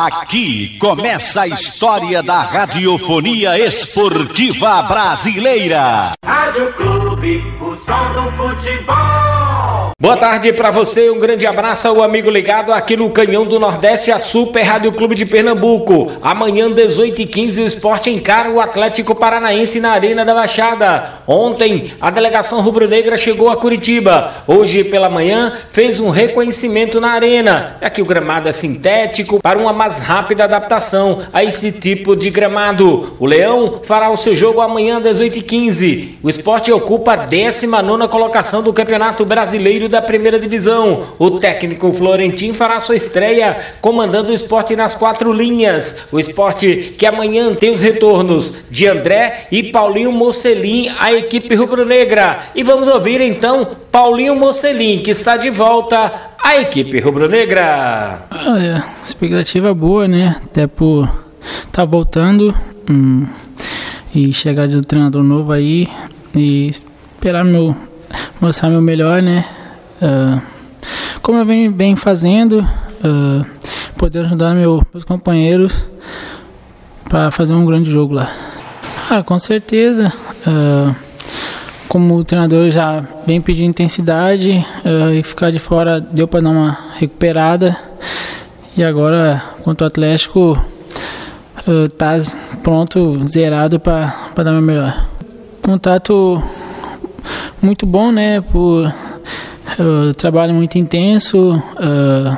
Aqui começa a história da radiofonia esportiva brasileira. Rádio Clube, o som do futebol. Boa tarde para você, um grande abraço ao amigo ligado aqui no Canhão do Nordeste, a Super Rádio Clube de Pernambuco. Amanhã, 18h15, o esporte encara o Atlético Paranaense na Arena da Baixada. Ontem, a delegação rubro-negra chegou a Curitiba. Hoje, pela manhã, fez um reconhecimento na Arena. Aqui o gramado é sintético para uma mais rápida adaptação a esse tipo de gramado. O Leão fará o seu jogo amanhã, 18h15. O esporte ocupa a 19 colocação do Campeonato Brasileiro da Primeira Divisão. O técnico Florentin fará sua estreia comandando o esporte nas quatro linhas. O esporte que amanhã tem os retornos de André e Paulinho Mocelin, a equipe rubro-negra. E vamos ouvir então Paulinho Mocelin, que está de volta à equipe rubro-negra. Olha, expectativa boa, né? Até por tá voltando hum, e chegar de um treinador novo aí e esperar meu mostrar meu melhor, né? Uh, como eu venho bem fazendo, uh, poder ajudar meu, meus companheiros para fazer um grande jogo lá. Ah, com certeza. Uh, como o treinador já vem pedindo intensidade e ficar de fora deu para dar uma recuperada. E agora contra o Atlético tá pronto, zerado para dar meu melhor. Contato muito bom, né? Por trabalho muito intenso, uh,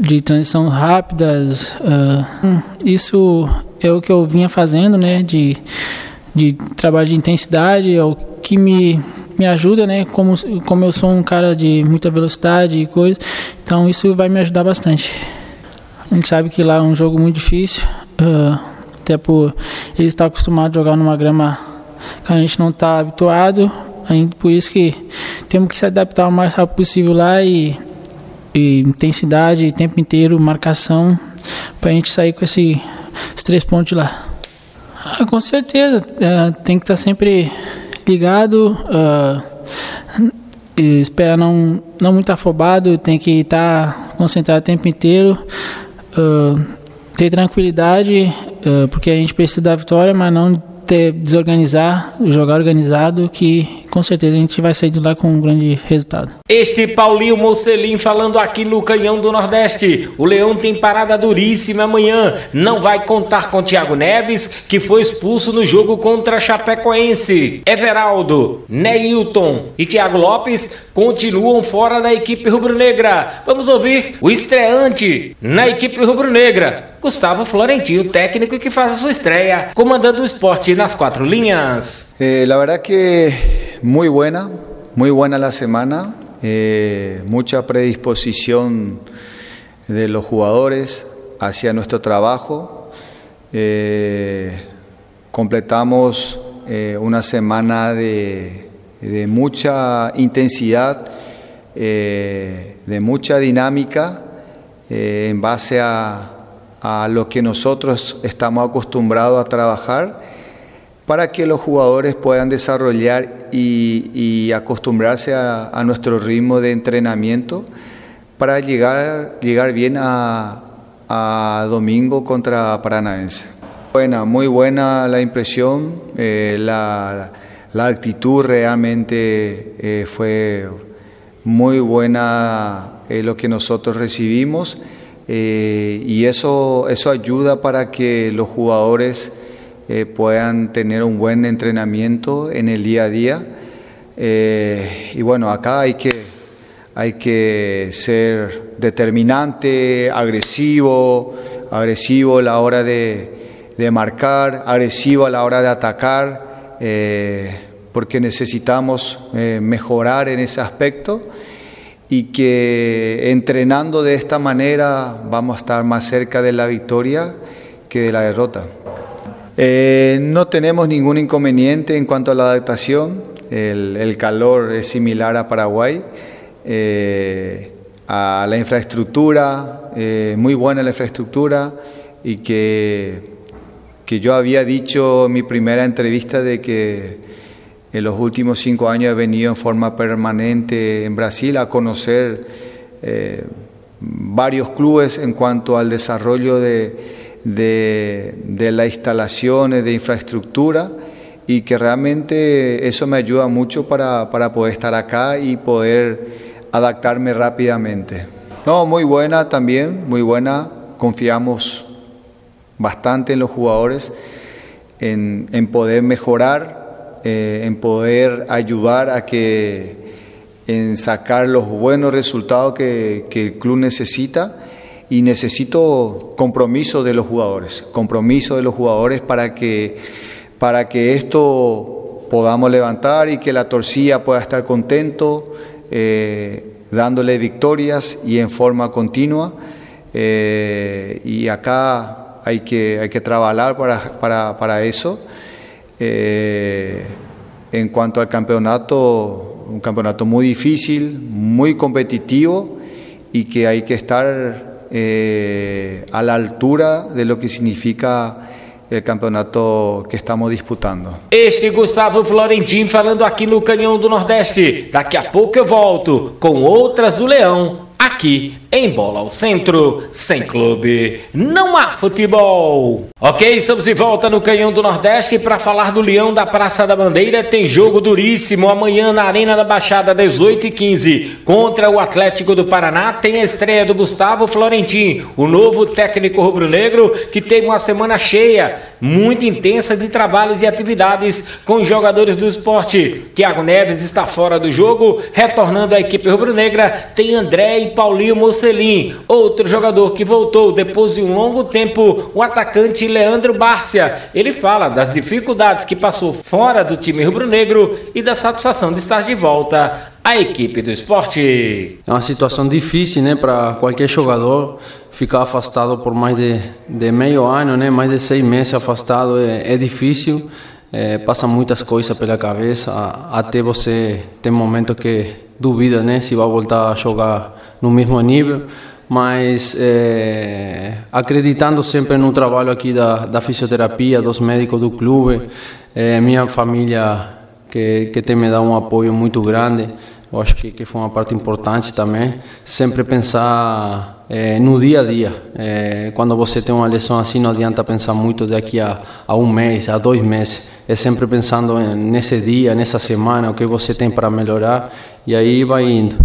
de transição rápidas. Uh, isso é o que eu vinha fazendo, né? De, de trabalho de intensidade, é o que me, me ajuda, né? Como, como eu sou um cara de muita velocidade e coisa, então isso vai me ajudar bastante. A gente sabe que lá é um jogo muito difícil, até por ele estar acostumado a jogar numa grama que a gente não está habituado, por isso que temos que se adaptar o mais rápido possível lá e, e intensidade, tempo inteiro, marcação, para a gente sair com esse, esses três pontos lá. Ah, com certeza, uh, tem que estar tá sempre ligado, uh, não, não muito afobado, tem que estar tá concentrado o tempo inteiro, uh, ter tranquilidade, porque a gente precisa da vitória, mas não ter, desorganizar, jogar organizado, que com certeza a gente vai sair de lá com um grande resultado. Este Paulinho Mocelin falando aqui no Canhão do Nordeste. O Leão tem parada duríssima amanhã. Não vai contar com Thiago Neves, que foi expulso no jogo contra a Chapecoense. Everaldo, Neilton e Thiago Lopes continuam fora da equipe rubro-negra. Vamos ouvir o estreante na equipe rubro-negra. Gustavo Florentino, técnico que faz a sua estreia, comandando o esporte nas cuatro líneas. Eh, la verdad que muy buena, muy buena la semana, eh, mucha predisposición de los jugadores hacia nuestro trabajo. Eh, completamos eh, una semana de, mucha intensidad, de mucha dinámica en base a lo que nosotros estamos acostumbrados a trabajar para que los jugadores puedan desarrollar y, acostumbrarse a, nuestro ritmo de entrenamiento para llegar, llegar bien a, domingo contra Paranaense. Buena, muy buena la impresión, eh, la, actitud realmente eh, fue muy buena eh, lo que nosotros recibimos. Y eso, eso ayuda para que los jugadores eh, puedan tener un buen entrenamiento en el día a día. Eh, y bueno, acá hay que, hay que ser determinante, agresivo, agresivo a la hora de, de marcar, agresivo a la hora de atacar, porque necesitamos mejorar en ese aspecto y que entrenando de esta manera vamos a estar más cerca de la victoria que de la derrota. Eh, no tenemos ningún inconveniente en cuanto a la adaptación, el, calor es similar a Paraguay, eh, a la infraestructura, eh, muy buena la infraestructura y que, que yo había dicho en mi primera entrevista de que en los últimos cinco años he venido en forma permanente en Brasil a conocer varios clubes en cuanto al desarrollo de, de, las instalaciones, de infraestructura y que realmente eso me ayuda mucho para, para poder estar acá y poder adaptarme rápidamente. No, muy buena también, muy buena. Confiamos bastante en los jugadores, en, en poder mejorar, eh, en poder ayudar a que en sacar los buenos resultados que, que el club necesita y necesito compromiso de los jugadores, compromiso de los jugadores para que, para que esto podamos levantar y que la torcilla pueda estar contento, eh, dándole victorias y en forma continua. Eh, y acá hay que, hay que trabajar para, para, para eso. Eh, en cuanto al campeonato, un campeonato muy difícil, muy competitivo y que hay que estar eh, a la altura de lo que significa el campeonato que estamos disputando. Este Gustavo Florentin falando aqui no Canhão do Nordeste. Daqui a pouco eu volto com outras do Leão em Bola ao Centro, sem clube, não há futebol. Ok, estamos de volta no Canhão do Nordeste para falar do Leão da Praça da Bandeira. Tem jogo duríssimo amanhã na Arena da Baixada, 18 e 15 contra o Atlético do Paraná. Tem a estreia do Gustavo Florentin, o novo técnico rubro-negro, que teve uma semana cheia, muito intensa de trabalhos e atividades com os jogadores do esporte. Thiago Neves está fora do jogo, retornando à equipe rubro-negra. Tem André e Paulinho Mocelin outro jogador que voltou depois de um longo tempo, o atacante Leandro Bárcia. Ele fala das dificuldades que passou fora do time rubro-negro e da satisfação de estar de volta à equipe do esporte. É uma situação difícil, né, para qualquer jogador ficar afastado por mais de, de meio ano, né, mais de seis meses afastado é, é difícil. É, passa muitas coisas pela cabeça, até você tem momentos que duvida, né, se vai voltar a jogar no mesmo nível, mas é, acreditando sempre no trabalho aqui da, da fisioterapia, dos médicos do clube, é, minha família que, que tem me dado um apoio muito grande, eu acho que, que foi uma parte importante também, sempre pensar é, no dia a dia. É, quando você tem uma lesão assim, não adianta pensar muito daqui a, a um mês, a dois meses. É sempre pensando nesse dia, nessa semana, o que você tem para melhorar, e aí vai indo.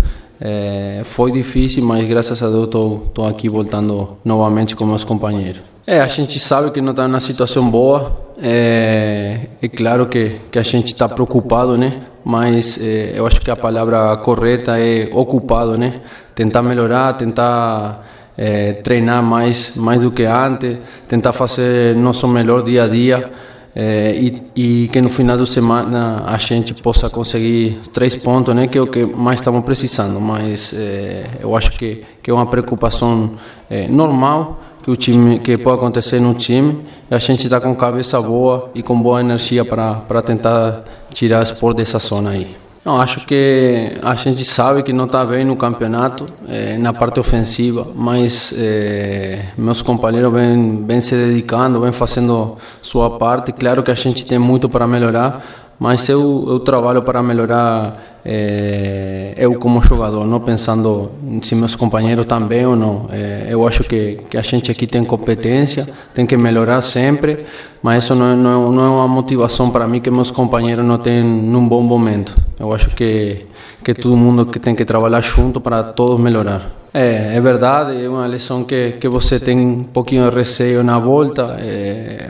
É, foi difícil, mas graças a Deus estou aqui voltando novamente com meus companheiros. É, a gente sabe que não está na situação boa. É, é, claro que, que a gente está preocupado, né? Mas é, eu acho que a palavra correta é ocupado, né? Tentar melhorar, tentar é, treinar mais, mais do que antes, tentar fazer nosso melhor dia a dia é, e, e, que no final de semana a gente possa conseguir três pontos, né, que é o que mais estamos precisando. Mas é, eu acho que, que é uma preocupação é, normal que o time que pode acontecer no time. E a gente está com cabeça boa e com boa energia para para tentar tirar o esporte dessa zona aí. Não, acho que a gente sabe que não está bem no campeonato, é, na parte ofensiva, mas é, meus companheiros vêm, vêm se dedicando, vêm fazendo sua parte. Claro que a gente tem muito para melhorar, mas eu, eu trabalho para melhorar é, eu como jogador, não pensando se meus companheiros também ou não. É, eu acho que, que a gente aqui tem competência, tem que melhorar sempre, mas isso não é, não é, não é uma motivação para mim que meus companheiros não têm num bom momento. Eu acho que, que todo mundo que tem que trabalhar junto para todos melhorar. É, é verdade, é uma lesão que, que você tem um pouquinho de receio na volta.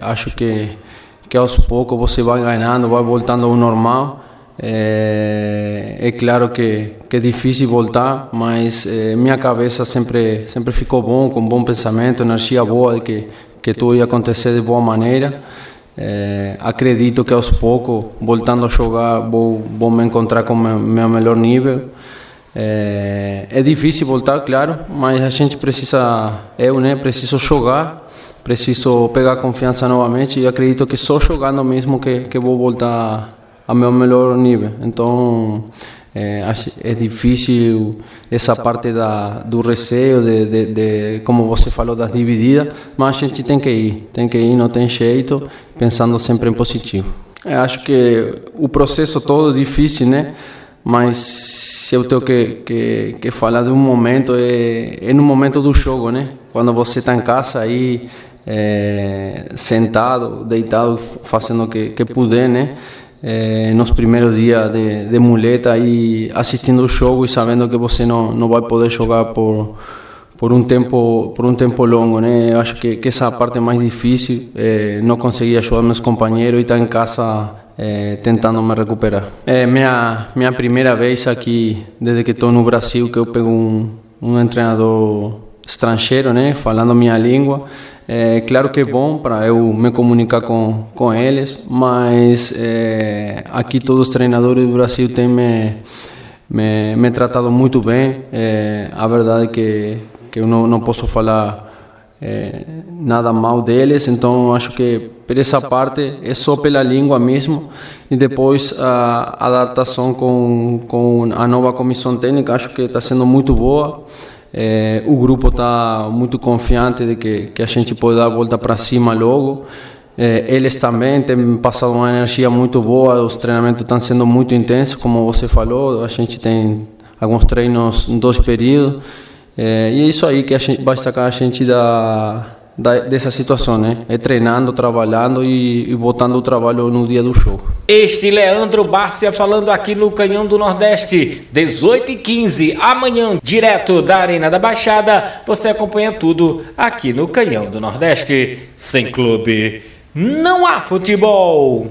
Acho que que aos poucos você vai ganhando, vai voltando ao normal. É, é claro que, que, é difícil voltar, mas é, minha cabeça sempre sempre ficou bom, com bom pensamento, energia boa de que que tudo ia acontecer de boa maneira. É, acredito que aos poucos, voltando a jogar, vou, vou me encontrar com meu, meu melhor nível. É, é, difícil voltar, claro, mas a gente precisa, eu né, preciso jogar preciso pegar confiança novamente e acredito que só jogando mesmo que, que vou voltar ao meu melhor nível. Então é, é difícil essa parte da, do receio, de, de, de, como você falou, das divididas, mas a gente tem que ir, tem que ir, não tem jeito, pensando sempre em positivo. Eu acho que o processo todo é difícil, né? Mas se eu tenho que, que, que falar de um momento, é, é no momento do jogo, né? Quando você está em casa aí, é, sentado, deitado, fazendo o que, que puder, né? É, nos primeiros dias de, de muleta e assistindo o jogo e sabendo que você não, não vai poder jogar por por um tempo por um tempo longo né acho que, que essa parte é mais difícil é, não consegui ajudar meus companheiros e estar em casa é, tentando me recuperar é minha minha primeira vez aqui desde que estou no Brasil que eu pego um um treinador estrangeiro né falando minha língua. É claro que é bom para eu me comunicar com com eles mas é, aqui todos os treinadores do Brasil têm me me, me tratado muito bem. É, a verdade é que que eu não, não posso falar é, nada mal deles, então acho que por essa parte é só pela língua mesmo. E depois a adaptação com, com a nova comissão técnica acho que está sendo muito boa. É, o grupo está muito confiante de que, que a gente pode dar a volta para cima logo. É, eles também têm passado uma energia muito boa, os treinamentos estão sendo muito intensos, como você falou, a gente tem alguns treinos em dois períodos. É, e é isso aí que a gente, vai sacar a gente da, da, dessa situação, né? É treinando, trabalhando e, e botando o trabalho no dia do show. Este Leandro Bárcia falando aqui no Canhão do Nordeste, 18 e 15 amanhã, direto da Arena da Baixada. Você acompanha tudo aqui no Canhão do Nordeste. Sem clube, não há futebol.